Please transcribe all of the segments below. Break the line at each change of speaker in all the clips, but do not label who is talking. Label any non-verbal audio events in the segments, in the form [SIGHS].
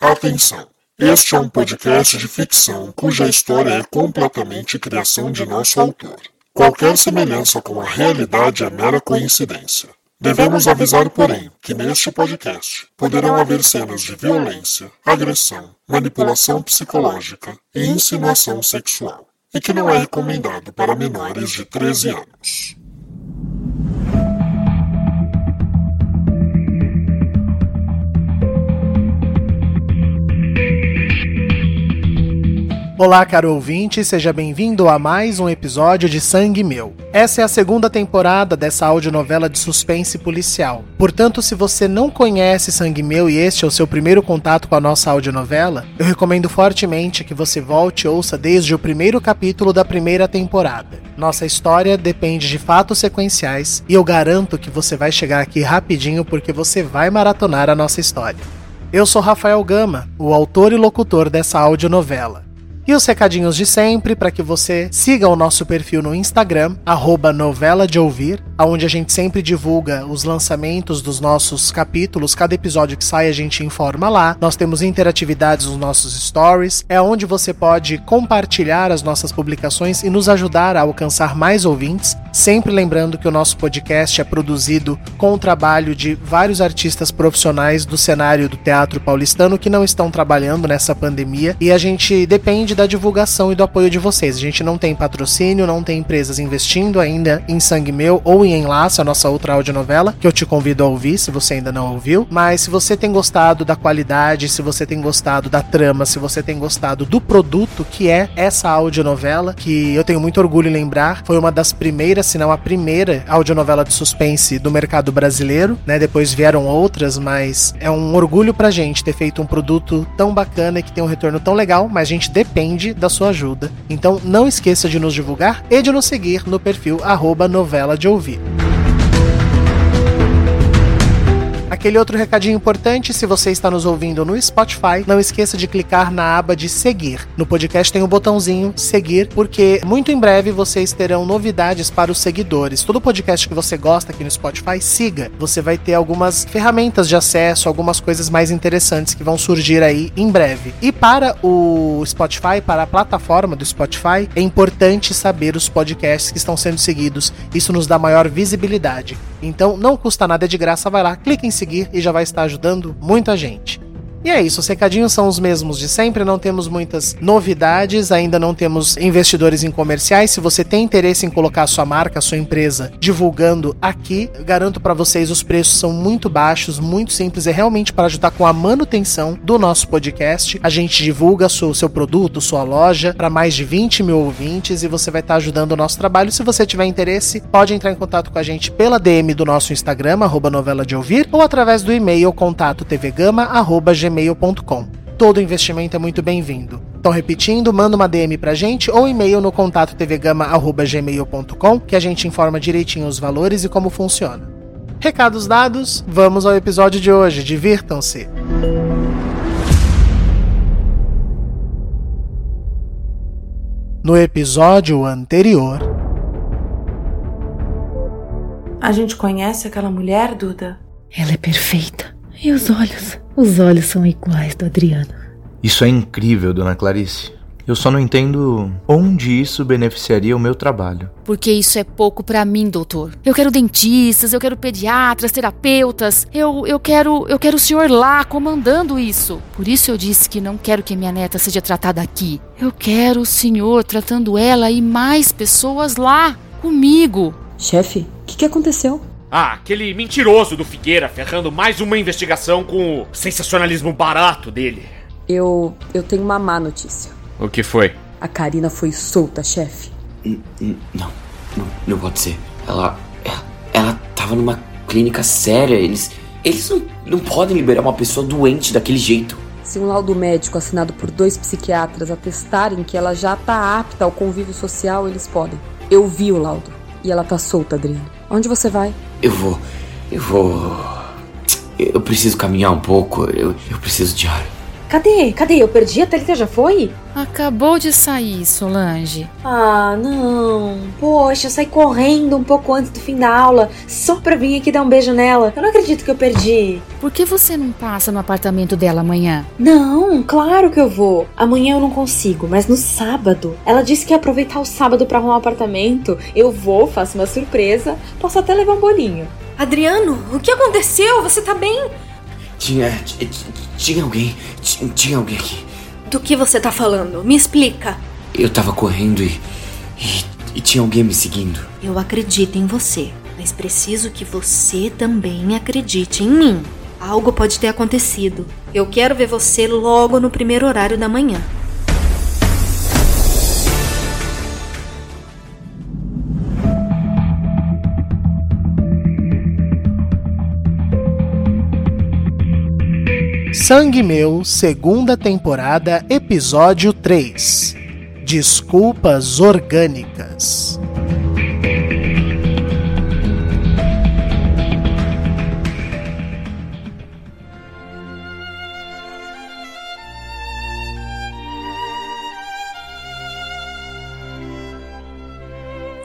Atenção! Este é um podcast de ficção cuja história é completamente criação de nosso autor. Qualquer semelhança com a realidade é mera coincidência. Devemos avisar, porém, que neste podcast poderão haver cenas de violência, agressão, manipulação psicológica e insinuação sexual, e que não é recomendado para menores de 13 anos.
Olá, caro ouvinte, seja bem-vindo a mais um episódio de Sangue Meu. Essa é a segunda temporada dessa audionovela de suspense policial. Portanto, se você não conhece Sangue Meu e este é o seu primeiro contato com a nossa audionovela, eu recomendo fortemente que você volte e ouça desde o primeiro capítulo da primeira temporada. Nossa história depende de fatos sequenciais e eu garanto que você vai chegar aqui rapidinho porque você vai maratonar a nossa história. Eu sou Rafael Gama, o autor e locutor dessa audionovela. E os recadinhos de sempre para que você siga o nosso perfil no Instagram, arroba novela de ouvir, onde a gente sempre divulga os lançamentos dos nossos capítulos. Cada episódio que sai a gente informa lá. Nós temos interatividades nos nossos stories. É onde você pode compartilhar as nossas publicações e nos ajudar a alcançar mais ouvintes. Sempre lembrando que o nosso podcast é produzido com o trabalho de vários artistas profissionais do cenário do teatro paulistano que não estão trabalhando nessa pandemia e a gente depende da divulgação e do apoio de vocês. A gente não tem patrocínio, não tem empresas investindo ainda em Sangue Meu ou em Enlace, a nossa outra audionovela, que eu te convido a ouvir se você ainda não ouviu. Mas se você tem gostado da qualidade, se você tem gostado da trama, se você tem gostado do produto que é essa audionovela, que eu tenho muito orgulho em lembrar, foi uma das primeiras, se não a primeira audionovela de suspense do mercado brasileiro, né? Depois vieram outras, mas é um orgulho pra gente ter feito um produto tão bacana e que tem um retorno tão legal, mas a gente depende depende da sua ajuda. Então não esqueça de nos divulgar e de nos seguir no perfil arroba novela de ouvir. Aquele outro recadinho importante, se você está nos ouvindo no Spotify, não esqueça de clicar na aba de seguir. No podcast tem o um botãozinho seguir, porque muito em breve vocês terão novidades para os seguidores. Todo podcast que você gosta aqui no Spotify, siga. Você vai ter algumas ferramentas de acesso, algumas coisas mais interessantes que vão surgir aí em breve. E para o Spotify, para a plataforma do Spotify, é importante saber os podcasts que estão sendo seguidos. Isso nos dá maior visibilidade. Então não custa nada, é de graça, vai lá, clique em seguir e já vai estar ajudando muita gente. E é isso, os recadinhos são os mesmos de sempre, não temos muitas novidades, ainda não temos investidores em comerciais. Se você tem interesse em colocar a sua marca, a sua empresa divulgando aqui, garanto para vocês os preços são muito baixos, muito simples, é realmente para ajudar com a manutenção do nosso podcast. A gente divulga o seu produto, sua loja para mais de 20 mil ouvintes e você vai estar ajudando o nosso trabalho. Se você tiver interesse, pode entrar em contato com a gente pela DM do nosso Instagram, arroba novela de ouvir, ou através do e-mail contato gmail.com. Todo investimento é muito bem-vindo. Então, repetindo, manda uma DM pra gente ou e-mail no contato tvgama.gmail.com que a gente informa direitinho os valores e como funciona. Recados dados, vamos ao episódio de hoje. Divirtam-se! No episódio anterior.
A gente conhece aquela mulher, Duda?
Ela é perfeita. E os olhos? Os olhos são iguais do Adriano.
Isso é incrível, dona Clarice. Eu só não entendo onde isso beneficiaria o meu trabalho.
Porque isso é pouco para mim, doutor. Eu quero dentistas, eu quero pediatras, terapeutas. Eu, eu quero, eu quero o senhor lá comandando isso. Por isso eu disse que não quero que minha neta seja tratada aqui. Eu quero o senhor tratando ela e mais pessoas lá comigo.
Chefe, o que, que aconteceu?
Ah, aquele mentiroso do Figueira ferrando mais uma investigação com o sensacionalismo barato dele.
Eu. eu tenho uma má notícia.
O que foi?
A Karina foi solta, chefe.
Não, não, não pode ser. Ela, ela. Ela tava numa clínica séria. Eles. Eles não, não podem liberar uma pessoa doente daquele jeito.
Se um laudo médico assinado por dois psiquiatras atestarem que ela já tá apta ao convívio social, eles podem. Eu vi o laudo. E ela tá solta, Adriano. Onde você vai?
Eu vou. Eu vou. Eu preciso caminhar um pouco. Eu, eu preciso de ar.
Cadê? Cadê? Eu perdi? A Thalita já foi?
Acabou de sair, Solange.
Ah, não. Poxa, eu saí correndo um pouco antes do fim da aula, só pra vir aqui dar um beijo nela. Eu não acredito que eu perdi.
Por que você não passa no apartamento dela amanhã?
Não, claro que eu vou. Amanhã eu não consigo, mas no sábado. Ela disse que ia aproveitar o sábado pra arrumar o apartamento. Eu vou, faço uma surpresa, posso até levar um bolinho.
Adriano, o que aconteceu? Você tá bem?
Tinha. Tinha alguém. Tinha alguém aqui.
Do que você tá falando? Me explica.
Eu tava correndo e. E, e tinha alguém me seguindo.
Eu acredito em você, mas preciso que você também acredite em mim. Algo pode ter acontecido. Eu quero ver você logo no primeiro horário da manhã.
Sangue Meu, segunda temporada, episódio 3. Desculpas orgânicas.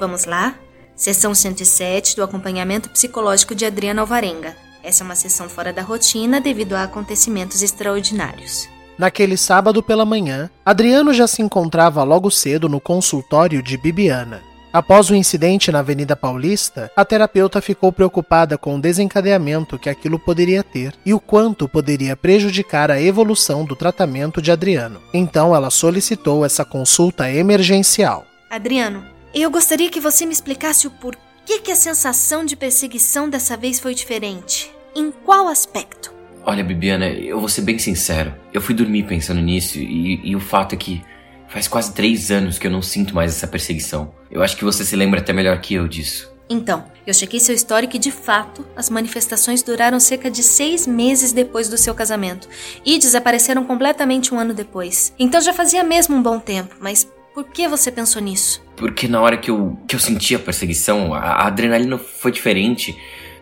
Vamos lá? Sessão 107 do acompanhamento psicológico de Adriana Alvarenga. Essa é uma sessão fora da rotina devido a acontecimentos extraordinários.
Naquele sábado pela manhã, Adriano já se encontrava logo cedo no consultório de Bibiana. Após o incidente na Avenida Paulista, a terapeuta ficou preocupada com o desencadeamento que aquilo poderia ter e o quanto poderia prejudicar a evolução do tratamento de Adriano. Então ela solicitou essa consulta emergencial.
Adriano, eu gostaria que você me explicasse o porquê que a sensação de perseguição dessa vez foi diferente. Em qual aspecto?
Olha, Bibiana, eu vou ser bem sincero. Eu fui dormir pensando nisso e, e o fato é que faz quase três anos que eu não sinto mais essa perseguição. Eu acho que você se lembra até melhor que eu disso.
Então, eu chequei seu histórico e, de fato, as manifestações duraram cerca de seis meses depois do seu casamento e desapareceram completamente um ano depois. Então já fazia mesmo um bom tempo, mas por que você pensou nisso?
Porque na hora que eu, que eu senti a perseguição, a, a adrenalina foi diferente.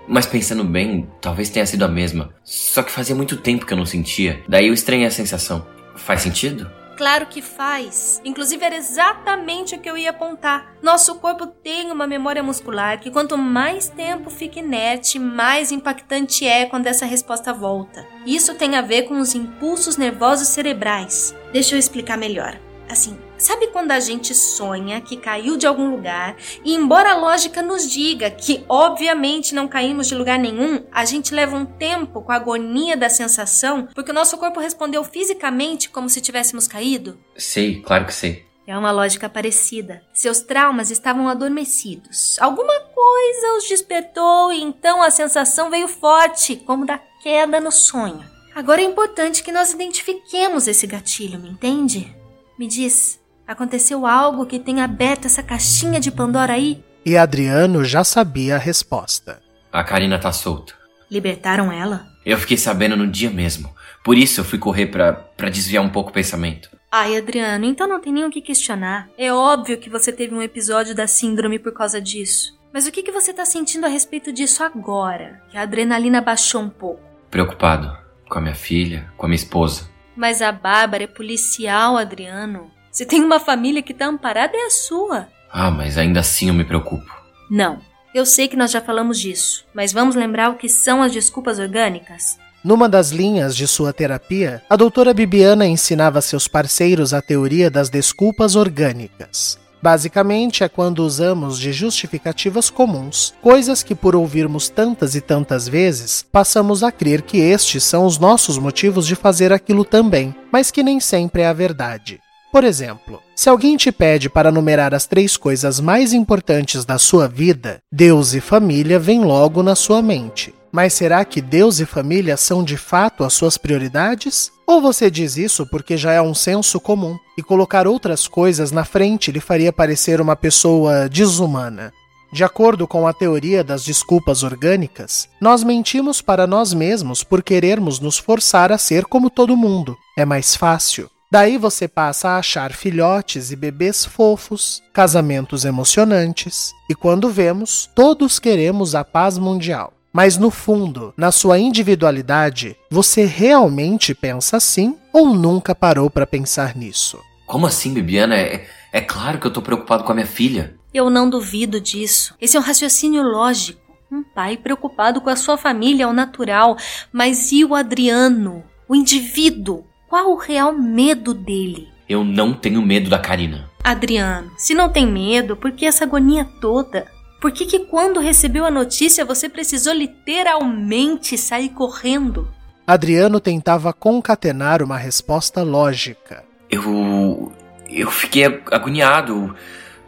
Mas pensando bem, talvez tenha sido a mesma. Só que fazia muito tempo que eu não sentia. Daí eu estranhei a sensação. Faz sentido?
Claro que faz. Inclusive era exatamente o que eu ia apontar. Nosso corpo tem uma memória muscular que quanto mais tempo fica inerte, mais impactante é quando essa resposta volta. Isso tem a ver com os impulsos nervosos cerebrais. Deixa eu explicar melhor. Assim, sabe quando a gente sonha que caiu de algum lugar e, embora a lógica nos diga que obviamente não caímos de lugar nenhum, a gente leva um tempo com a agonia da sensação porque o nosso corpo respondeu fisicamente como se tivéssemos caído?
Sei, claro que sei.
É uma lógica parecida. Seus traumas estavam adormecidos. Alguma coisa os despertou e então a sensação veio forte, como da queda no sonho. Agora é importante que nós identifiquemos esse gatilho, me entende? Me diz, aconteceu algo que tenha aberto essa caixinha de Pandora aí?
E Adriano já sabia a resposta.
A Karina tá solta.
Libertaram ela?
Eu fiquei sabendo no dia mesmo. Por isso eu fui correr pra, pra desviar um pouco o pensamento.
Ai, Adriano, então não tem nem o que questionar. É óbvio que você teve um episódio da síndrome por causa disso. Mas o que, que você tá sentindo a respeito disso agora? Que a adrenalina baixou um pouco.
Preocupado. Com a minha filha, com a minha esposa.
Mas a Bárbara é policial, Adriano. Se tem uma família que tá amparada, é a sua.
Ah, mas ainda assim eu me preocupo.
Não. Eu sei que nós já falamos disso, mas vamos lembrar o que são as desculpas orgânicas?
Numa das linhas de sua terapia, a doutora Bibiana ensinava seus parceiros a teoria das desculpas orgânicas. Basicamente, é quando usamos de justificativas comuns, coisas que, por ouvirmos tantas e tantas vezes, passamos a crer que estes são os nossos motivos de fazer aquilo também, mas que nem sempre é a verdade. Por exemplo, se alguém te pede para numerar as três coisas mais importantes da sua vida, Deus e família vêm logo na sua mente. Mas será que Deus e família são de fato as suas prioridades? Ou você diz isso porque já é um senso comum e colocar outras coisas na frente lhe faria parecer uma pessoa desumana? De acordo com a teoria das desculpas orgânicas, nós mentimos para nós mesmos por querermos nos forçar a ser como todo mundo. É mais fácil. Daí você passa a achar filhotes e bebês fofos, casamentos emocionantes, e quando vemos, todos queremos a paz mundial. Mas no fundo, na sua individualidade, você realmente pensa assim ou nunca parou para pensar nisso?
Como assim, Bibiana? É, é claro que eu tô preocupado com a minha filha.
Eu não duvido disso. Esse é um raciocínio lógico. Um pai preocupado com a sua família é o natural. Mas e o Adriano? O indivíduo? Qual o real medo dele?
Eu não tenho medo da Karina.
Adriano, se não tem medo, por que essa agonia toda? Por que, que quando recebeu a notícia você precisou literalmente sair correndo?
Adriano tentava concatenar uma resposta lógica.
Eu. Eu fiquei agoniado,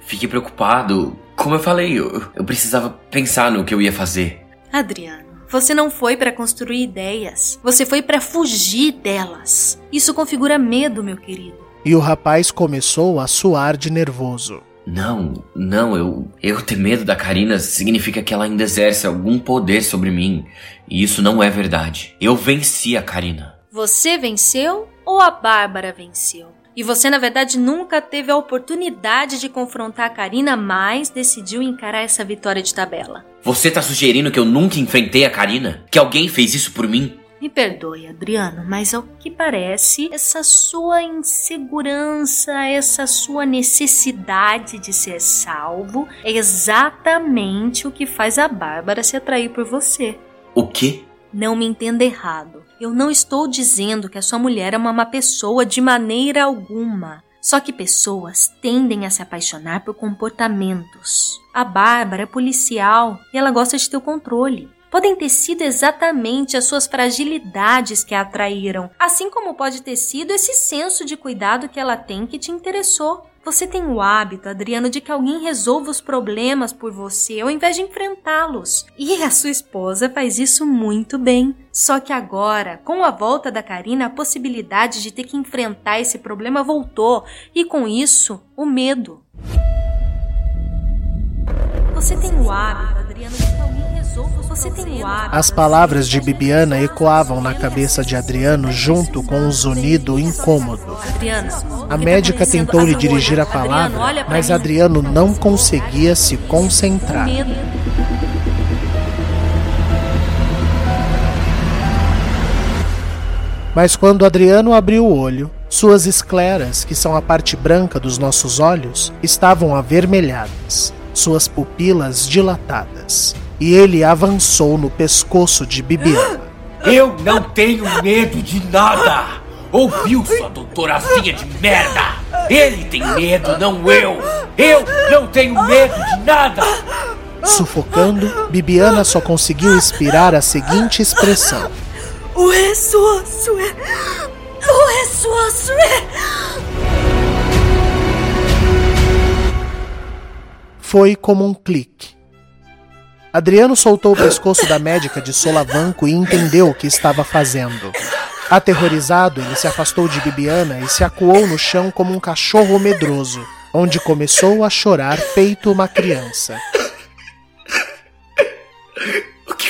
fiquei preocupado. Como eu falei, eu, eu precisava pensar no que eu ia fazer.
Adriano, você não foi para construir ideias, você foi para fugir delas. Isso configura medo, meu querido.
E o rapaz começou a suar de nervoso.
Não, não, eu, eu ter medo da Karina significa que ela ainda exerce algum poder sobre mim. E isso não é verdade. Eu venci a Karina.
Você venceu ou a Bárbara venceu? E você, na verdade, nunca teve a oportunidade de confrontar a Karina, mas decidiu encarar essa vitória de tabela.
Você tá sugerindo que eu nunca enfrentei a Karina? Que alguém fez isso por mim?
Me perdoe, Adriano, mas ao que parece, essa sua insegurança, essa sua necessidade de ser salvo é exatamente o que faz a Bárbara se atrair por você.
O quê?
Não me entenda errado. Eu não estou dizendo que a sua mulher é uma má pessoa de maneira alguma. Só que pessoas tendem a se apaixonar por comportamentos. A Bárbara é policial e ela gosta de ter o controle podem ter sido exatamente as suas fragilidades que a atraíram, assim como pode ter sido esse senso de cuidado que ela tem que te interessou. Você tem o hábito, Adriano, de que alguém resolva os problemas por você ao invés de enfrentá-los. E a sua esposa faz isso muito bem. Só que agora, com a volta da Karina, a possibilidade de ter que enfrentar esse problema voltou, e com isso, o medo. Você tem o hábito, Adriano, de que alguém
as palavras de Bibiana ecoavam na cabeça de Adriano junto com um zunido incômodo. A médica tentou lhe dirigir a palavra, mas Adriano não conseguia se concentrar. Mas quando Adriano abriu o olho, suas escleras, que são a parte branca dos nossos olhos, estavam avermelhadas, suas pupilas dilatadas e ele avançou no pescoço de Bibiana.
Eu não tenho medo de nada! Ouviu, sua doutorazinha de merda? Ele tem medo, não eu! Eu não tenho medo de nada!
Sufocando, Bibiana só conseguiu expirar a seguinte expressão:
O ressoço é. O ressoço é.
Foi como um clique. Adriano soltou o pescoço da médica de solavanco e entendeu o que estava fazendo. Aterrorizado, ele se afastou de Bibiana e se acuou no chão como um cachorro medroso, onde começou a chorar feito uma criança.
O que,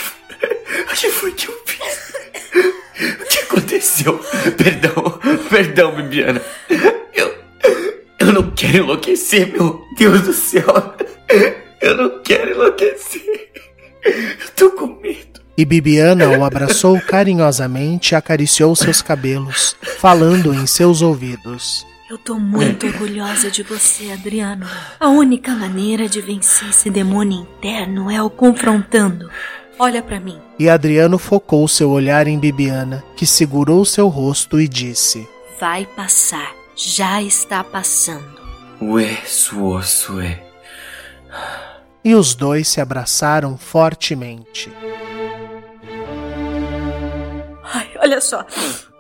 o que foi que eu fiz? O que aconteceu? Perdão, perdão, Bibiana. Eu, eu não quero enlouquecer, meu Deus do céu. Eu não quero enlouquecer. Eu tô com medo.
E Bibiana o abraçou carinhosamente e acariciou seus cabelos, falando em seus ouvidos.
Eu tô muito orgulhosa de você, Adriano. A única maneira de vencer esse demônio interno é o confrontando. Olha para mim.
E Adriano focou seu olhar em Bibiana, que segurou seu rosto e disse:
Vai passar. Já está passando.
Ué, suor, sué
e os dois se abraçaram fortemente.
Ai, olha só.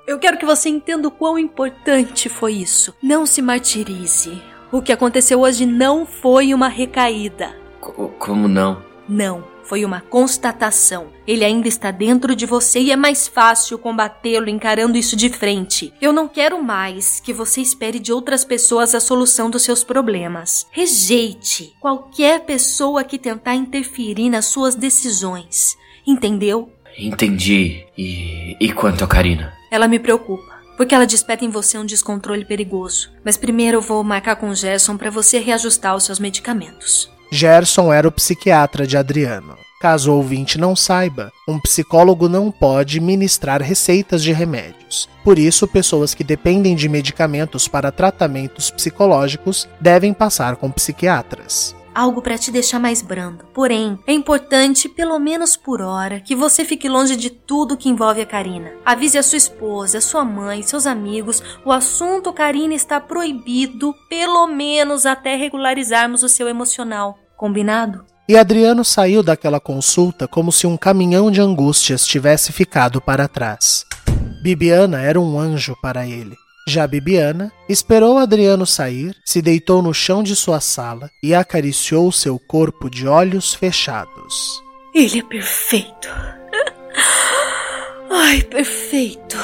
Eu quero que você entenda o quão importante foi isso. Não se martirize. O que aconteceu hoje não foi uma recaída.
C como não?
Não. Foi uma constatação. Ele ainda está dentro de você e é mais fácil combatê-lo encarando isso de frente. Eu não quero mais que você espere de outras pessoas a solução dos seus problemas. Rejeite qualquer pessoa que tentar interferir nas suas decisões. Entendeu?
Entendi. E, e quanto a Karina?
Ela me preocupa. Porque ela desperta em você um descontrole perigoso. Mas primeiro eu vou marcar com o Gerson para você reajustar os seus medicamentos.
Gerson era o psiquiatra de Adriano. Caso o ouvinte não saiba, um psicólogo não pode ministrar receitas de remédios. Por isso, pessoas que dependem de medicamentos para tratamentos psicológicos devem passar com psiquiatras
algo para te deixar mais brando. Porém, é importante, pelo menos por hora, que você fique longe de tudo que envolve a Karina. Avise a sua esposa, a sua mãe, seus amigos. O assunto Karina está proibido, pelo menos até regularizarmos o seu emocional. Combinado?
E Adriano saiu daquela consulta como se um caminhão de angústias tivesse ficado para trás. Bibiana era um anjo para ele. Já Bibiana esperou Adriano sair, se deitou no chão de sua sala e acariciou seu corpo de olhos fechados.
Ele é perfeito. [LAUGHS] Ai, perfeito.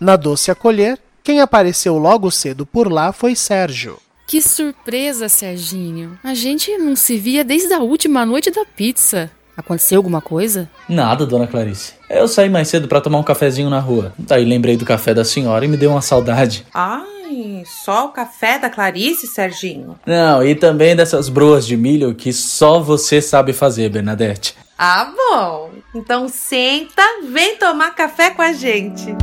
Na doce acolher, quem apareceu logo cedo por lá foi Sérgio.
Que surpresa, Serginho. A gente não se via desde a última noite da pizza. Aconteceu alguma coisa?
Nada, dona Clarice. Eu saí mais cedo para tomar um cafezinho na rua. Daí lembrei do café da senhora e me deu uma saudade.
Ai, só o café da Clarice, Serginho?
Não, e também dessas broas de milho que só você sabe fazer, Bernadette.
Ah, bom. Então senta, vem tomar café com a gente.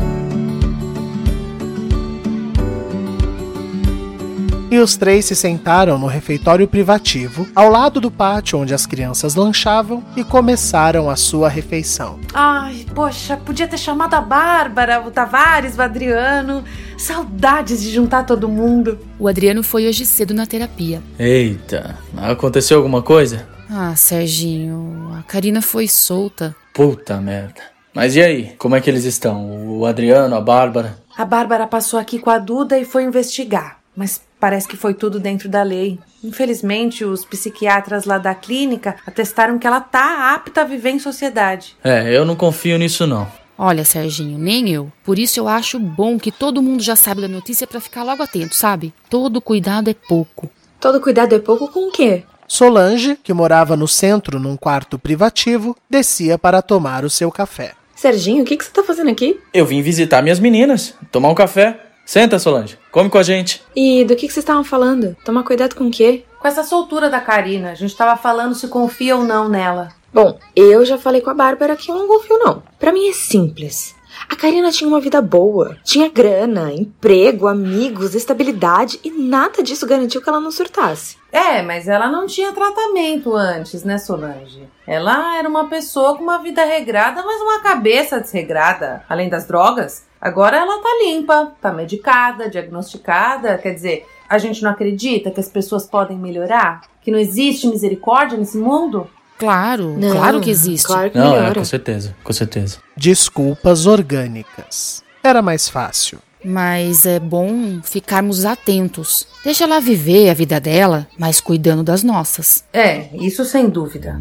E os três se sentaram no refeitório privativo, ao lado do pátio onde as crianças lanchavam, e começaram a sua refeição.
Ai, poxa, podia ter chamado a Bárbara, o Tavares, o Adriano. Saudades de juntar todo mundo.
O Adriano foi hoje cedo na terapia.
Eita, aconteceu alguma coisa?
Ah, Serginho, a Karina foi solta.
Puta merda. Mas e aí, como é que eles estão? O Adriano, a Bárbara?
A Bárbara passou aqui com a Duda e foi investigar. Mas Parece que foi tudo dentro da lei. Infelizmente, os psiquiatras lá da clínica atestaram que ela tá apta a viver em sociedade.
É, eu não confio nisso não.
Olha, Serginho, nem eu. Por isso eu acho bom que todo mundo já sabe da notícia para ficar logo atento, sabe? Todo cuidado é pouco.
Todo cuidado é pouco com o quê?
Solange, que morava no centro num quarto privativo, descia para tomar o seu café.
Serginho, o que, que você tá fazendo aqui?
Eu vim visitar minhas meninas, tomar um café. Senta, Solange. Come com a gente.
E do que, que vocês estavam falando? Tomar cuidado com o quê?
Com essa soltura da Karina. A gente tava falando se confia ou não nela.
Bom, eu já falei com a Bárbara que eu não confio, não. Para mim é simples. A Karina tinha uma vida boa, tinha grana, emprego, amigos, estabilidade e nada disso garantiu que ela não surtasse.
É, mas ela não tinha tratamento antes, né, Solange? Ela era uma pessoa com uma vida regrada, mas uma cabeça desregrada, além das drogas. Agora ela tá limpa, tá medicada, diagnosticada, quer dizer, a gente não acredita que as pessoas podem melhorar? Que não existe misericórdia nesse mundo?
Claro, não, claro que existe.
Claro que
não, é, com certeza, com certeza.
Desculpas orgânicas. Era mais fácil.
Mas é bom ficarmos atentos. Deixa ela viver a vida dela, mas cuidando das nossas.
É, isso sem dúvida.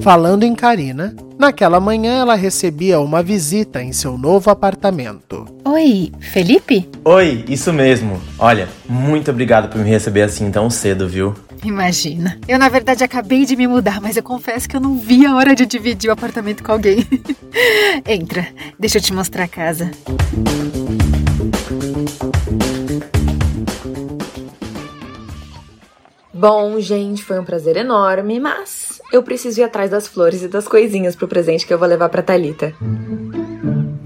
Falando em Karina, naquela manhã ela recebia uma visita em seu novo apartamento.
Oi, Felipe?
Oi, isso mesmo. Olha, muito obrigado por me receber assim tão cedo, viu?
Imagina. Eu, na verdade, acabei de me mudar, mas eu confesso que eu não vi a hora de dividir o apartamento com alguém. [LAUGHS] Entra, deixa eu te mostrar a casa.
Bom, gente, foi um prazer enorme, mas eu preciso ir atrás das flores e das coisinhas pro presente que eu vou levar pra Talita.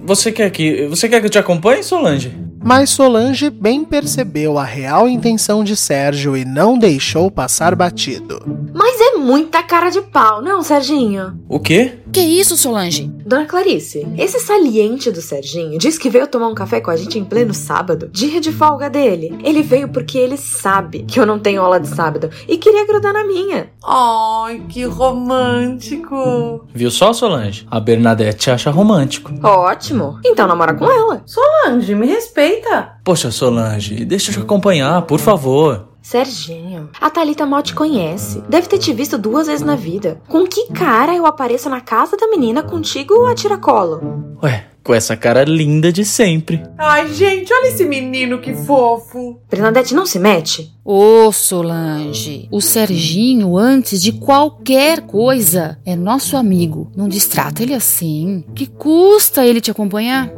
Você quer que você quer que eu te acompanhe, Solange?
Mas Solange bem percebeu a real intenção de Sérgio e não deixou passar batido.
Mas é muita cara de pau, não, Serginho?
O quê?
Que isso, Solange?
Dona Clarice, esse saliente do Serginho disse que veio tomar um café com a gente em pleno sábado, dia de folga dele. Ele veio porque ele sabe que eu não tenho aula de sábado e queria grudar na minha.
Ai, que romântico.
Viu só, Solange? A Bernadette acha romântico.
Ótimo. Então namora com ela.
Solange, me respeita.
Poxa, Solange, deixa eu te acompanhar, por favor.
Serginho, a Thalita mal te conhece. Deve ter te visto duas vezes na vida. Com que cara eu apareço na casa da menina contigo a tiracolo?
Ué, com essa cara linda de sempre.
Ai, gente, olha esse menino que fofo.
Bernadette, não se mete.
Ô, Solange, o Serginho, antes de qualquer coisa, é nosso amigo. Não distrata ele assim. Que custa ele te acompanhar?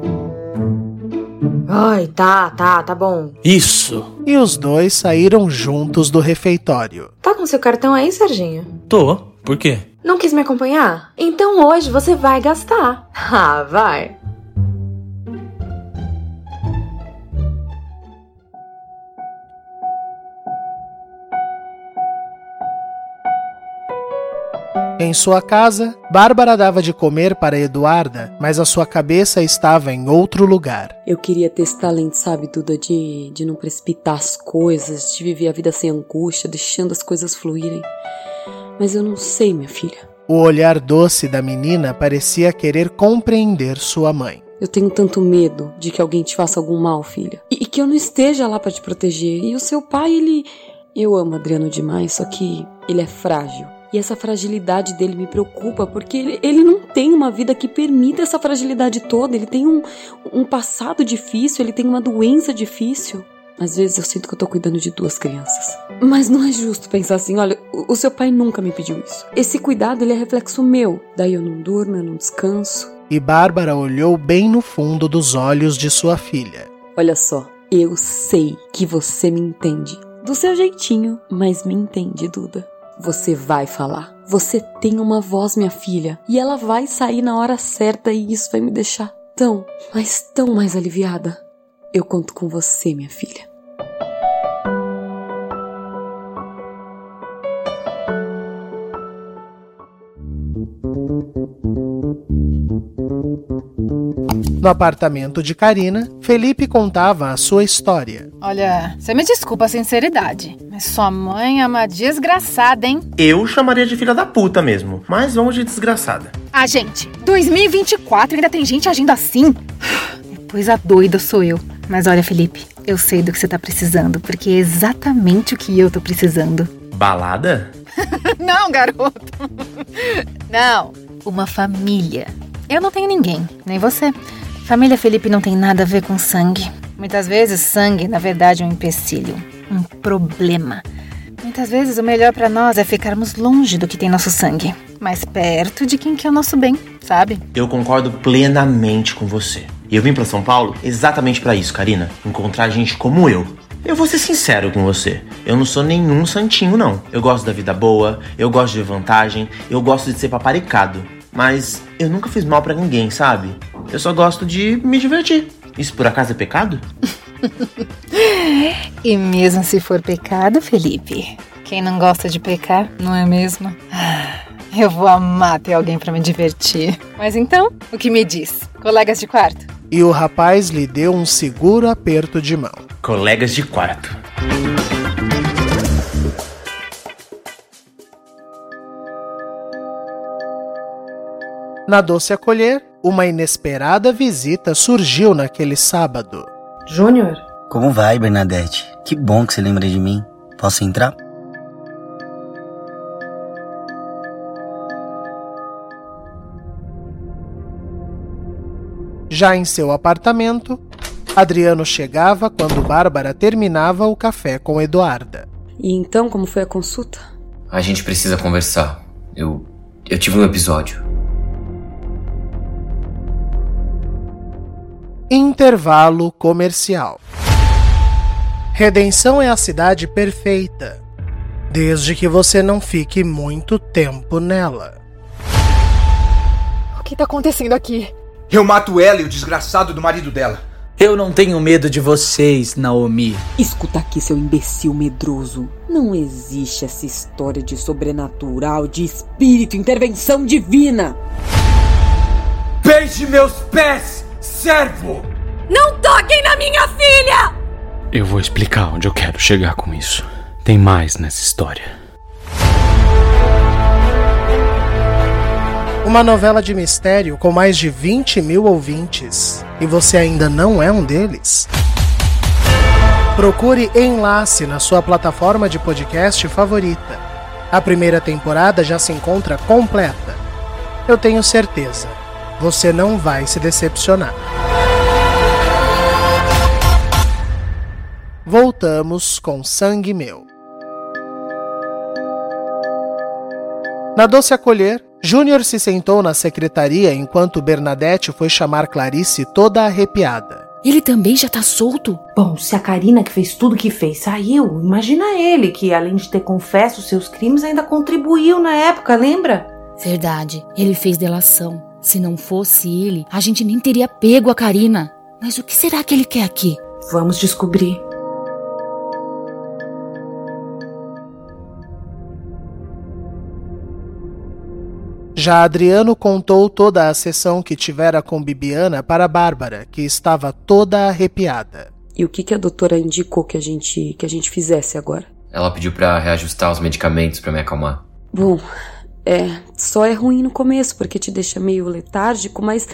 Ai, tá, tá, tá bom.
Isso.
E os dois saíram juntos do refeitório.
Tá com seu cartão aí, Serginho?
Tô. Por quê?
Não quis me acompanhar? Então hoje você vai gastar. [LAUGHS] Ah, vai.
Em sua casa, Bárbara dava de comer para Eduarda, mas a sua cabeça estava em outro lugar.
Eu queria ter esse talento, sabe, Duda, de, de não precipitar as coisas, de viver a vida sem angústia, deixando as coisas fluírem. Mas eu não sei, minha filha.
O olhar doce da menina parecia querer compreender sua mãe.
Eu tenho tanto medo de que alguém te faça algum mal, filha. E, e que eu não esteja lá para te proteger. E o seu pai, ele. Eu amo Adriano demais, só que ele é frágil. E essa fragilidade dele me preocupa, porque ele, ele não tem uma vida que permita essa fragilidade toda. Ele tem um, um passado difícil, ele tem uma doença difícil. Às vezes eu sinto que eu tô cuidando de duas crianças. Mas não é justo pensar assim, olha, o, seu pai nunca me pediu isso. Esse cuidado, ele é reflexo meu. Daí eu não durmo, eu não descanso.
E Bárbara olhou bem no fundo dos olhos de sua filha.
Olha só, eu sei que você me entende. Do seu jeitinho, mas me entende, Duda. Você vai falar. Você tem uma voz, minha filha, e ela vai sair na hora certa e isso vai me deixar tão, mas tão mais aliviada. Eu conto com você, minha filha.
No apartamento de Karina, Felipe contava a sua história.
Olha, você me desculpa a sinceridade, mas sua mãe é uma desgraçada, hein?
Eu chamaria de filha da puta mesmo, mas vamos de desgraçada.
Ah, gente, 2024 ainda tem gente agindo assim? Depois a doida sou eu. Mas olha, Felipe, eu sei do que você tá precisando, porque é exatamente o que eu tô precisando.
Balada? [LAUGHS]
Não, garoto. Não, uma família. Eu não tenho ninguém, nem você. Família Felipe não tem nada a ver com sangue. Muitas vezes, sangue, na verdade, é um empecilho, um problema. Muitas vezes, o melhor para nós é ficarmos longe do que tem nosso sangue, mais perto de quem quer o nosso bem, sabe?
Eu concordo plenamente com você. E eu vim para São Paulo exatamente para isso, Karina. Encontrar gente como eu. Eu vou ser sincero com você. Eu não sou nenhum santinho, não. Eu gosto da vida boa, eu gosto de vantagem, eu gosto de ser paparicado. Mas eu nunca fiz mal para ninguém, sabe? Eu só gosto de me divertir. Isso por acaso é pecado? [LAUGHS]
e mesmo se for pecado, Felipe, quem não gosta de pecar, não é mesmo? [SIGHS] Eu vou amar ter alguém para me divertir. Mas então, o que me diz? Colegas de quarto?
E o rapaz lhe deu um seguro aperto de mão.
Colegas de quarto.
Na doce acolher, uma inesperada visita surgiu naquele sábado.
Júnior?
Como vai, Bernadette? Que bom que você lembra de mim. Posso entrar?
Já em seu apartamento, Adriano chegava quando Bárbara terminava o café com Eduarda.
E então, como foi a consulta?
A gente precisa conversar. Eu. Eu tive um episódio.
Intervalo comercial. Redenção é a cidade perfeita, desde que você não fique muito tempo nela.
O que tá acontecendo aqui?
Eu mato ela e o desgraçado do marido dela.
Eu não tenho medo de vocês, Naomi.
Escuta aqui, seu imbecil medroso. Não existe essa história de sobrenatural, de espírito, intervenção divina.
Beije meus pés, servo!
Não toquem na minha filha!
Eu vou explicar onde eu quero chegar com isso. Tem mais nessa história.
Uma novela de mistério com mais de 20 mil ouvintes. E você ainda não é um deles? Procure Enlace na sua plataforma de podcast favorita. A primeira temporada já se encontra completa. Eu tenho certeza Você não vai se decepcionar. Voltamos com Sangue Meu. Na doce acolher, Júnior se sentou na secretaria enquanto Bernadette foi chamar Clarice toda arrepiada.
Ele também já tá solto?
Bom, se a Karina que fez tudo que fez saiu, imagina ele que, além de ter confesso seus crimes, ainda contribuiu na época, lembra?
Verdade, ele fez delação. Se não fosse ele, a gente nem teria pego a Karina. Mas o que será que ele quer aqui?
Vamos descobrir.
Já Adriano contou toda a sessão que tivera com Bibiana para Bárbara, que estava toda arrepiada.
E o que, que a doutora indicou que a gente que a gente fizesse agora?
Ela pediu para reajustar os medicamentos para me acalmar.
Bom, é, só é ruim no começo porque te deixa meio letárgico, mas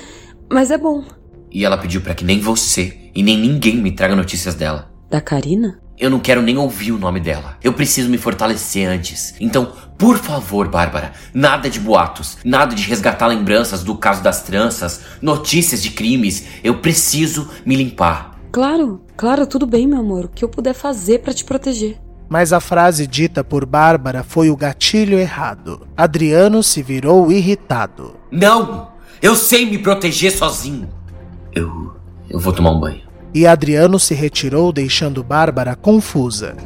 mas é bom.
E ela pediu para que nem você e nem ninguém me traga notícias dela.
Da Karina?
Eu não quero nem ouvir o nome dela. Eu preciso me fortalecer antes. Então, por favor, Bárbara, nada de boatos, nada de resgatar lembranças do caso das tranças, notícias de crimes. Eu preciso me limpar.
Claro, claro, tudo bem, meu amor. O que eu puder fazer para te proteger.
Mas a frase dita por Bárbara foi o gatilho errado. Adriano se virou irritado.
Não! Eu sei me proteger sozinho. Eu. Eu vou tomar um banho
e Adriano se retirou, deixando Bárbara confusa.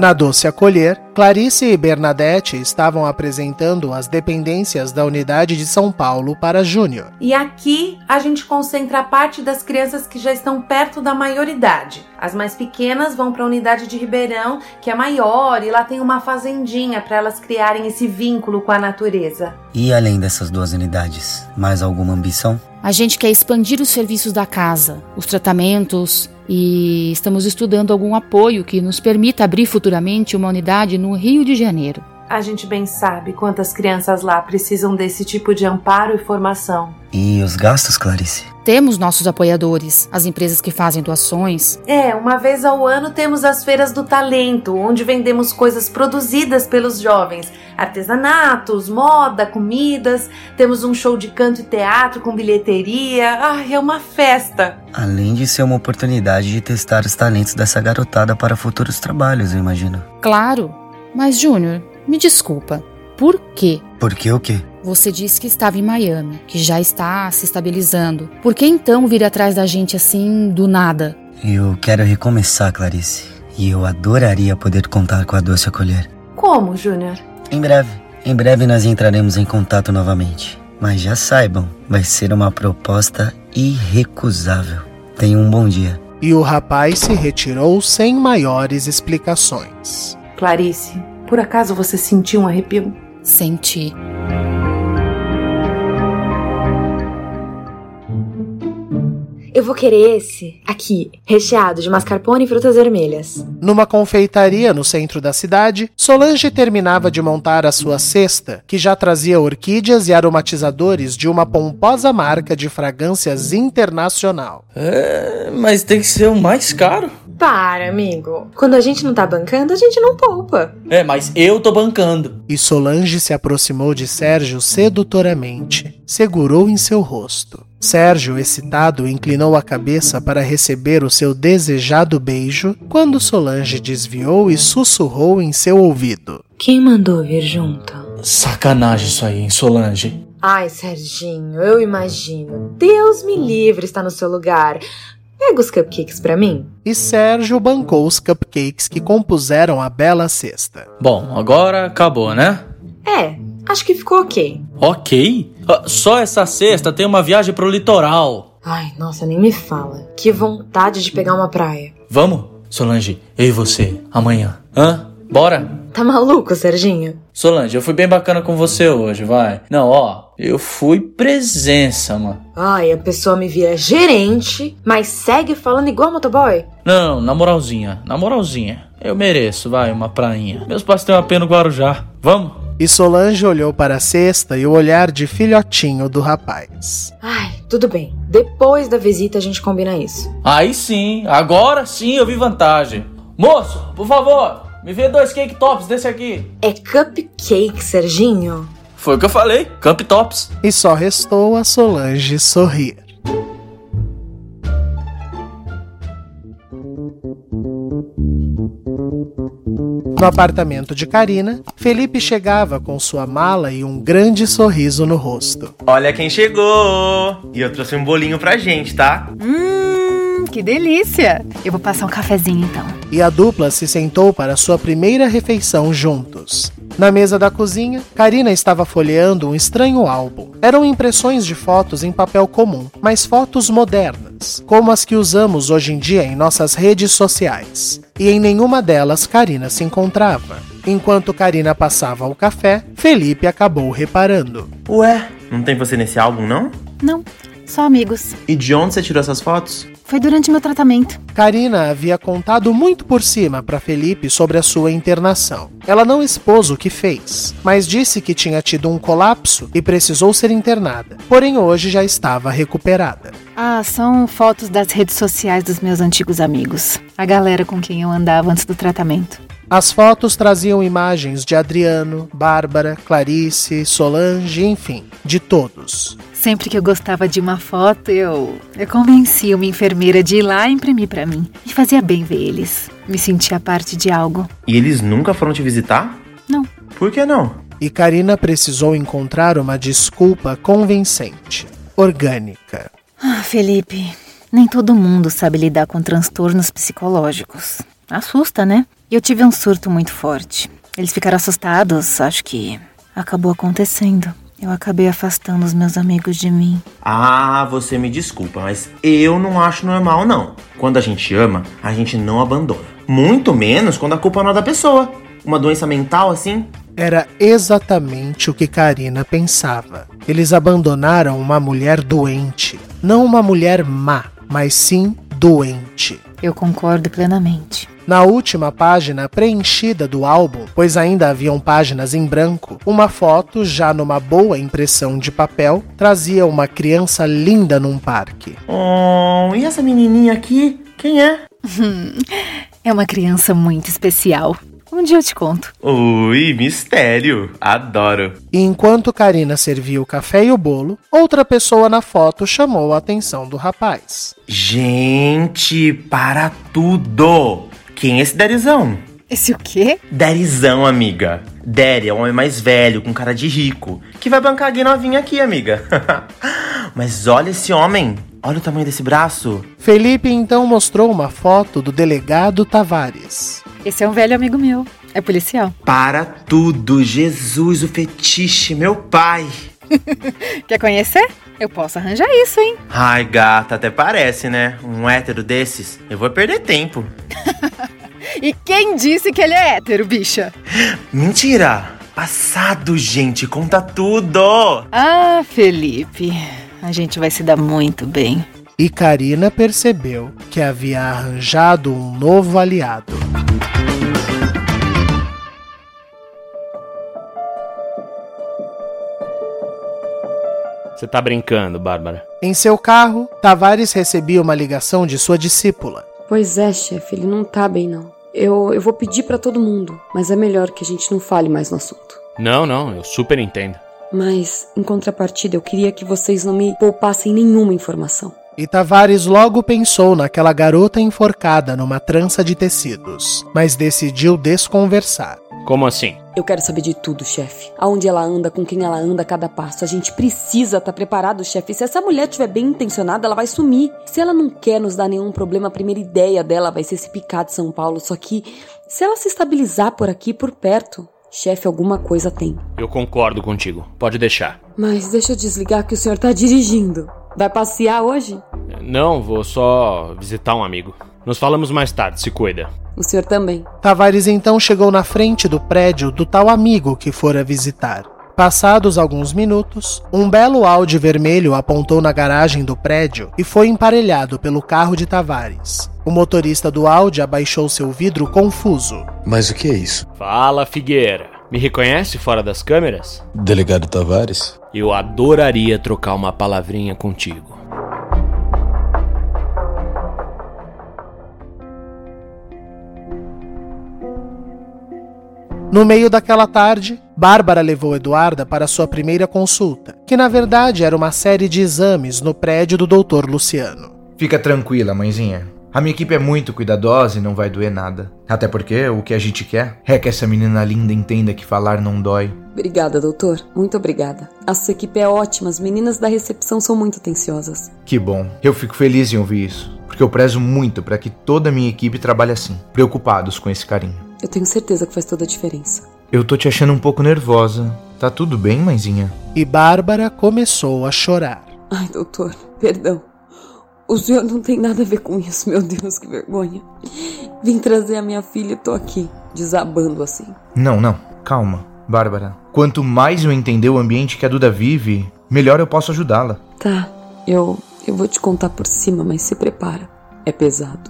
Na doce acolher, Clarice e Bernadette estavam apresentando as dependências da unidade de São Paulo para Júnior.
E aqui a gente concentra a parte das crianças que já estão perto da maioridade. As mais pequenas vão para a unidade de Ribeirão, que é maior, e lá tem uma fazendinha para elas criarem esse vínculo com a natureza.
E além dessas duas unidades, mais alguma ambição?
A gente quer expandir os serviços da casa, os tratamentos, e estamos estudando algum apoio que nos permita abrir futuramente uma unidade no Rio de Janeiro.
A gente bem sabe quantas crianças lá precisam desse tipo de amparo e formação.
E os gastos, Clarice?
Temos nossos apoiadores, as empresas que fazem doações.
É, uma vez ao ano temos as feiras do talento, onde vendemos coisas produzidas pelos jovens, artesanatos, moda, comidas. Temos um show de canto e teatro com bilheteria. Ah, é uma festa.
Além de ser uma oportunidade de testar os talentos dessa garotada para futuros trabalhos, eu imagino.
Claro. Mas, Júnior, me desculpa. Por quê?
Por que o quê?
Você disse que estava em Miami, que já está se estabilizando. Por que então vir atrás da gente assim, do nada?
Eu quero recomeçar, Clarice. E eu adoraria poder contar com a doce acolher.
Como, Júnior?
Em breve. Em breve nós entraremos em contato novamente. Mas já saibam, vai ser uma proposta irrecusável. Tenham um bom dia.
E o rapaz se retirou sem maiores explicações.
Clarice, por acaso você sentiu um arrepio?
Senti.
Eu vou querer esse aqui, recheado de mascarpone e frutas vermelhas.
Numa confeitaria no centro da cidade, Solange terminava de montar a sua cesta, que já trazia orquídeas e aromatizadores de uma pomposa marca de fragrâncias internacional.
É, mas tem que ser o mais caro.
Para, amigo. Quando a gente não tá bancando, a gente não poupa.
É, mas eu tô bancando.
E Solange se aproximou de Sérgio sedutoramente, segurou em seu rosto. Sérgio, excitado, inclinou a cabeça para receber o seu desejado beijo, quando Solange desviou e sussurrou em seu ouvido:
Quem mandou vir junto?
Sacanagem isso aí, hein, Solange?
Ai, Serginho, eu imagino. Deus me livre está no seu lugar. Pega os cupcakes para mim.
E Sérgio bancou os cupcakes que compuseram a bela cesta.
Bom, agora acabou, né?
É, acho que ficou ok.
Ok? Ah, só essa sexta tem uma viagem pro litoral.
Ai, nossa, nem me fala. Que vontade de pegar uma praia.
Vamos, Solange, eu e você, amanhã. Hã? Bora?
Tá maluco, Serginho?
Solange, eu fui bem bacana com você hoje, vai. Não, ó, eu fui presença, mano.
Ai, a pessoa me vira gerente, mas segue falando igual motoboy?
Não, na moralzinha, na moralzinha. Eu mereço, vai, uma prainha. Meus pais têm uma pena no Guarujá. Vamos?
E Solange olhou para a cesta e o olhar de filhotinho do rapaz.
Ai, tudo bem. Depois da visita a gente combina isso.
Aí sim, agora sim eu vi vantagem. Moço, por favor, me vê dois cake tops desse aqui.
É cupcake, Serginho?
Foi o que eu falei, Cup Tops.
E só restou a Solange sorrir. No apartamento de Karina, Felipe chegava com sua mala e um grande sorriso no rosto.
Olha quem chegou! E eu trouxe um bolinho pra gente, tá?
Hum, que delícia! Eu vou passar um cafezinho então.
E a dupla se sentou para sua primeira refeição juntos. Na mesa da cozinha, Karina estava folheando um estranho álbum. Eram impressões de fotos em papel comum, mas fotos modernas, como as que usamos hoje em dia em nossas redes sociais. E em nenhuma delas Karina se encontrava. Enquanto Karina passava o café, Felipe acabou reparando.
Ué, não tem você nesse álbum, não?
Não, só amigos.
E de onde você tirou essas fotos?
Foi durante meu tratamento.
Karina havia contado muito por cima para Felipe sobre a sua internação. Ela não expôs o que fez, mas disse que tinha tido um colapso e precisou ser internada. Porém, hoje já estava recuperada.
Ah, são fotos das redes sociais dos meus antigos amigos. A galera com quem eu andava antes do tratamento.
As fotos traziam imagens de Adriano, Bárbara, Clarice, Solange, enfim, de todos.
Sempre que eu gostava de uma foto, eu, eu convencia uma enfermeira de ir lá e imprimir para mim. E fazia bem ver eles. Me sentia parte de algo.
E eles nunca foram te visitar?
Não.
Por que não?
E Karina precisou encontrar uma desculpa convincente, orgânica.
Ah, Felipe, nem todo mundo sabe lidar com transtornos psicológicos. Assusta, né? E eu tive um surto muito forte. Eles ficaram assustados, acho que acabou acontecendo. Eu acabei afastando os meus amigos de mim.
Ah, você me desculpa, mas eu não acho normal, não. Quando a gente ama, a gente não abandona. Muito menos quando a culpa não é da pessoa. Uma doença mental assim.
Era exatamente o que Karina pensava. Eles abandonaram uma mulher doente. Não uma mulher má, mas sim doente.
Eu concordo plenamente.
Na última página preenchida do álbum, pois ainda haviam páginas em branco, uma foto, já numa boa impressão de papel, trazia uma criança linda num parque.
Oh, e essa menininha aqui? Quem é? [LAUGHS]
é uma criança muito especial. Um dia eu te conto.
Ui, mistério. Adoro.
E enquanto Karina servia o café e o bolo, outra pessoa na foto chamou a atenção do rapaz.
Gente, para tudo! Quem é esse Derizão?
Esse o quê?
Derizão, amiga. Derry é um homem mais velho, com cara de rico, que vai bancar a gay novinha aqui, amiga. [LAUGHS] Mas olha esse homem. Olha o tamanho desse braço.
Felipe então mostrou uma foto do delegado Tavares.
Esse é um velho amigo meu. É policial. [LAUGHS]
Para tudo, Jesus, o fetiche, meu pai. [LAUGHS]
Quer conhecer? Eu posso arranjar isso, hein?
Ai, gata, até parece, né? Um hétero desses. Eu vou perder tempo. [LAUGHS]
e quem disse que ele é hétero, bicha?
Mentira! Passado, gente, conta tudo!
Ah, Felipe, a gente vai se dar muito bem.
E Karina percebeu que havia arranjado um novo aliado.
Você tá brincando, Bárbara.
Em seu carro, Tavares recebia uma ligação de sua discípula.
Pois é, chefe, ele não tá bem não. Eu, eu vou pedir para todo mundo, mas é melhor que a gente não fale mais no assunto.
Não, não, eu super entendo.
Mas, em contrapartida, eu queria que vocês não me poupassem nenhuma informação.
E Tavares logo pensou naquela garota enforcada numa trança de tecidos, mas decidiu desconversar.
Como assim?
Eu quero saber de tudo, chefe. Aonde ela anda, com quem ela anda, cada passo. A gente precisa estar tá preparado, chefe. Se essa mulher estiver bem intencionada, ela vai sumir. Se ela não quer nos dar nenhum problema, a primeira ideia dela vai ser se picar de São Paulo. Só que, se ela se estabilizar por aqui, por perto, chefe, alguma coisa tem.
Eu concordo contigo. Pode deixar.
Mas deixa eu desligar que o senhor tá dirigindo. Vai passear hoje?
Não, vou só visitar um amigo. Nos falamos mais tarde, se cuida.
O senhor também.
Tavares então chegou na frente do prédio do tal amigo que fora visitar. Passados alguns minutos, um belo Audi vermelho apontou na garagem do prédio e foi emparelhado pelo carro de Tavares. O motorista do Audi abaixou seu vidro confuso.
Mas o que é isso?
Fala, Figueira. Me reconhece fora das câmeras?
Delegado Tavares?
Eu adoraria trocar uma palavrinha contigo.
No meio daquela tarde, Bárbara levou Eduarda para sua primeira consulta, que na verdade era uma série de exames no prédio do Dr. Luciano.
Fica tranquila, mãezinha. A minha equipe é muito cuidadosa e não vai doer nada. Até porque o que a gente quer é que essa menina linda entenda que falar não dói.
Obrigada, doutor. Muito obrigada. A sua equipe é ótima, as meninas da recepção são muito atenciosas.
Que bom. Eu fico feliz em ouvir isso, porque eu prezo muito para que toda a minha equipe trabalhe assim, preocupados com esse carinho.
Eu tenho certeza que faz toda a diferença.
Eu tô te achando um pouco nervosa. Tá tudo bem, mãezinha?
E Bárbara começou a chorar.
Ai, doutor, perdão. O senhor não tem nada a ver com isso, meu Deus, que vergonha. Vim trazer a minha filha e tô aqui, desabando assim.
Não, não, calma, Bárbara. Quanto mais eu entender o ambiente que a Duda vive, melhor eu posso ajudá-la.
Tá, eu, eu vou te contar por cima, mas se prepara. É pesado.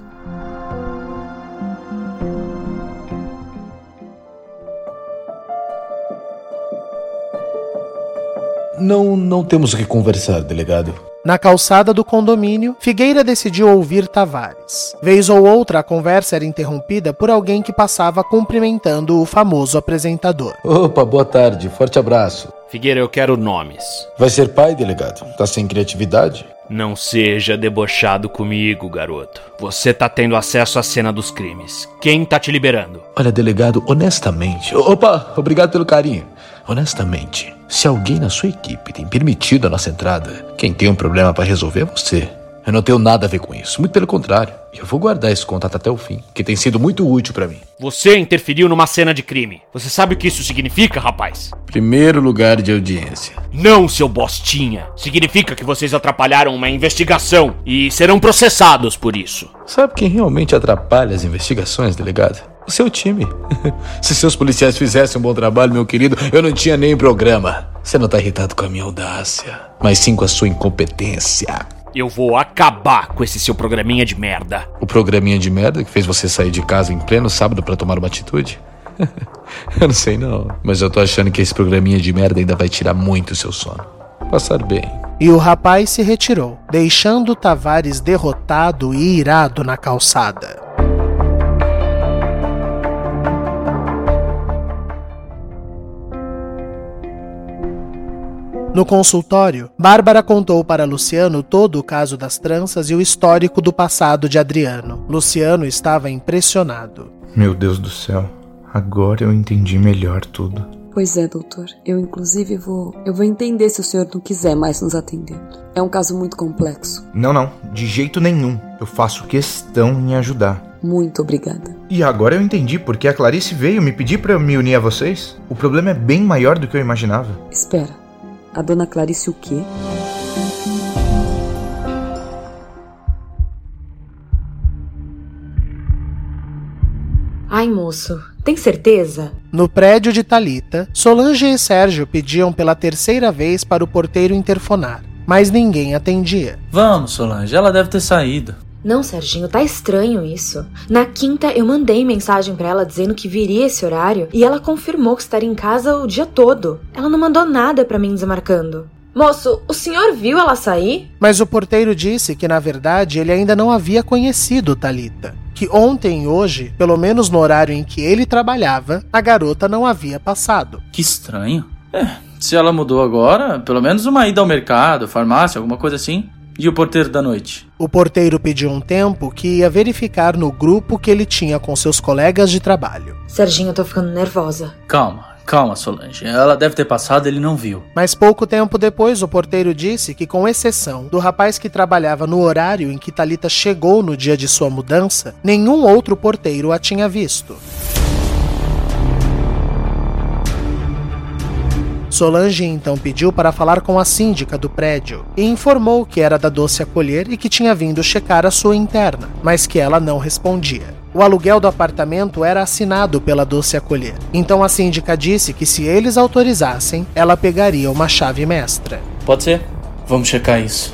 Não, não temos o que conversar, delegado.
Na calçada do condomínio, Figueira decidiu ouvir Tavares. Vez ou outra, a conversa era interrompida por alguém que passava cumprimentando o famoso apresentador.
Opa, boa tarde, forte abraço.
Figueira, eu quero nomes.
Vai ser pai, delegado? Tá sem criatividade?
Não seja debochado comigo, garoto. Você tá tendo acesso à cena dos crimes. Quem tá te liberando?
Olha, delegado, honestamente. Opa, obrigado pelo carinho. Honestamente, se alguém na sua equipe tem permitido a nossa entrada, quem tem um problema para resolver é você. Eu não tenho nada a ver com isso, muito pelo contrário. Eu vou guardar esse contato até o fim, que tem sido muito útil para mim.
Você interferiu numa cena de crime. Você sabe o que isso significa, rapaz?
Primeiro lugar de audiência.
Não, seu bostinha. Significa que vocês atrapalharam uma investigação e serão processados por isso.
Sabe quem realmente atrapalha as investigações, delegado? O seu time. [LAUGHS] Se seus policiais fizessem um bom trabalho, meu querido, eu não tinha nem programa. Você não tá irritado com a minha audácia, mas sim com a sua incompetência.
Eu vou acabar com esse seu programinha de merda.
O programinha de merda que fez você sair de casa em pleno sábado para tomar uma atitude? [LAUGHS] eu não sei não, mas eu tô achando que esse programinha de merda ainda vai tirar muito o seu sono. Passar bem.
E o rapaz se retirou, deixando Tavares derrotado e irado na calçada. No consultório, Bárbara contou para Luciano todo o caso das tranças e o histórico do passado de Adriano. Luciano estava impressionado.
Meu Deus do céu, agora eu entendi melhor tudo.
Pois é, doutor. Eu inclusive vou, eu vou entender se o senhor não quiser mais nos atender. É um caso muito complexo.
Não, não, de jeito nenhum. Eu faço questão em ajudar.
Muito obrigada.
E agora eu entendi porque a Clarice veio me pedir para me unir a vocês. O problema é bem maior do que eu imaginava.
Espera. A dona Clarice o quê?
Ai, moço, tem certeza?
No prédio de Talita, Solange e Sérgio pediam pela terceira vez para o porteiro interfonar, mas ninguém atendia.
Vamos, Solange, ela deve ter saído.
Não, Serginho, tá estranho isso. Na quinta eu mandei mensagem para ela dizendo que viria esse horário e ela confirmou que estaria em casa o dia todo. Ela não mandou nada para mim desmarcando. Moço, o senhor viu ela sair?
Mas o porteiro disse que, na verdade, ele ainda não havia conhecido Talita. Que ontem e hoje, pelo menos no horário em que ele trabalhava, a garota não havia passado.
Que estranho. É, se ela mudou agora, pelo menos uma ida ao mercado, farmácia, alguma coisa assim. E o porteiro da noite?
O porteiro pediu um tempo que ia verificar no grupo que ele tinha com seus colegas de trabalho.
Serginho, eu tô ficando nervosa.
Calma, calma, Solange. Ela deve ter passado, ele não viu.
Mas pouco tempo depois, o porteiro disse que, com exceção do rapaz que trabalhava no horário em que Talita chegou no dia de sua mudança, nenhum outro porteiro a tinha visto. Solange então pediu para falar com a síndica do prédio e informou que era da Doce Acolher e que tinha vindo checar a sua interna, mas que ela não respondia. O aluguel do apartamento era assinado pela Doce Acolher, então a síndica disse que se eles autorizassem, ela pegaria uma chave mestra.
Pode ser? Vamos checar isso.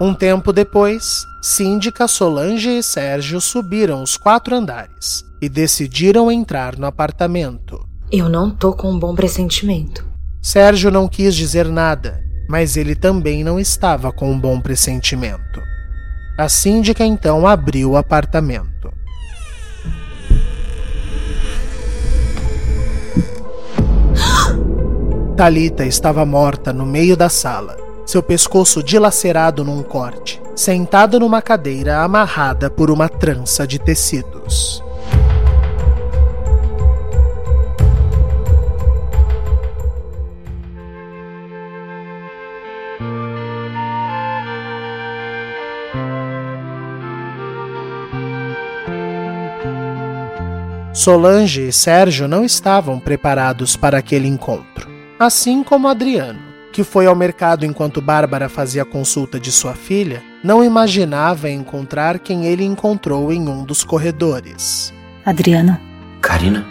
Um tempo depois, Síndica, Solange e Sérgio subiram os quatro andares e decidiram entrar no apartamento.
Eu não tô com um bom pressentimento.
Sérgio não quis dizer nada, mas ele também não estava com um bom pressentimento. A síndica então abriu o apartamento. Talita estava morta no meio da sala, seu pescoço dilacerado num corte, sentada numa cadeira amarrada por uma trança de tecidos. Solange e Sérgio não estavam preparados para aquele encontro, assim como Adriano, que foi ao mercado enquanto Bárbara fazia consulta de sua filha, não imaginava encontrar quem ele encontrou em um dos corredores.
Adriano.
Karina?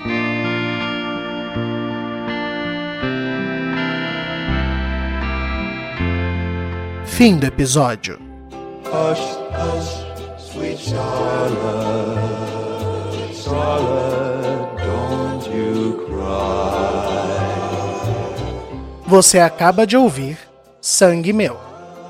Fim do episódio.
Hush, hush, sweet Charlotte, Charlotte,
Você acaba de ouvir Sangue Meu.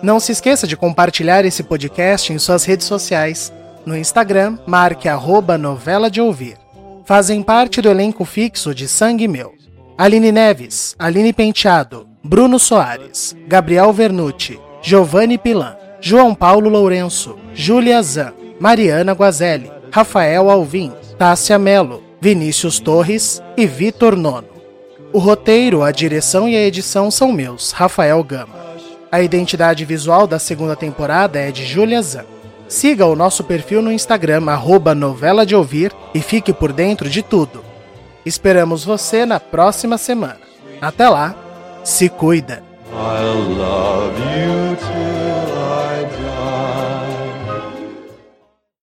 Não se esqueça de compartilhar esse podcast em suas redes sociais. No Instagram, marque arroba novela de ouvir. Fazem parte do elenco fixo de Sangue Meu. Aline Neves, Aline Penteado, Bruno Soares, Gabriel Vernucci, Giovanni Pilan, João Paulo Lourenço, Júlia Zan, Mariana Guazelli, Rafael Alvim, Tássia Melo, Vinícius Torres e Vitor Nono. O roteiro, a direção e a edição são meus, Rafael Gama. A identidade visual da segunda temporada é de Júlia Zan. Siga o nosso perfil no Instagram, arroba novela de ouvir, e fique por dentro de tudo. Esperamos você na próxima semana. Até lá, se cuida!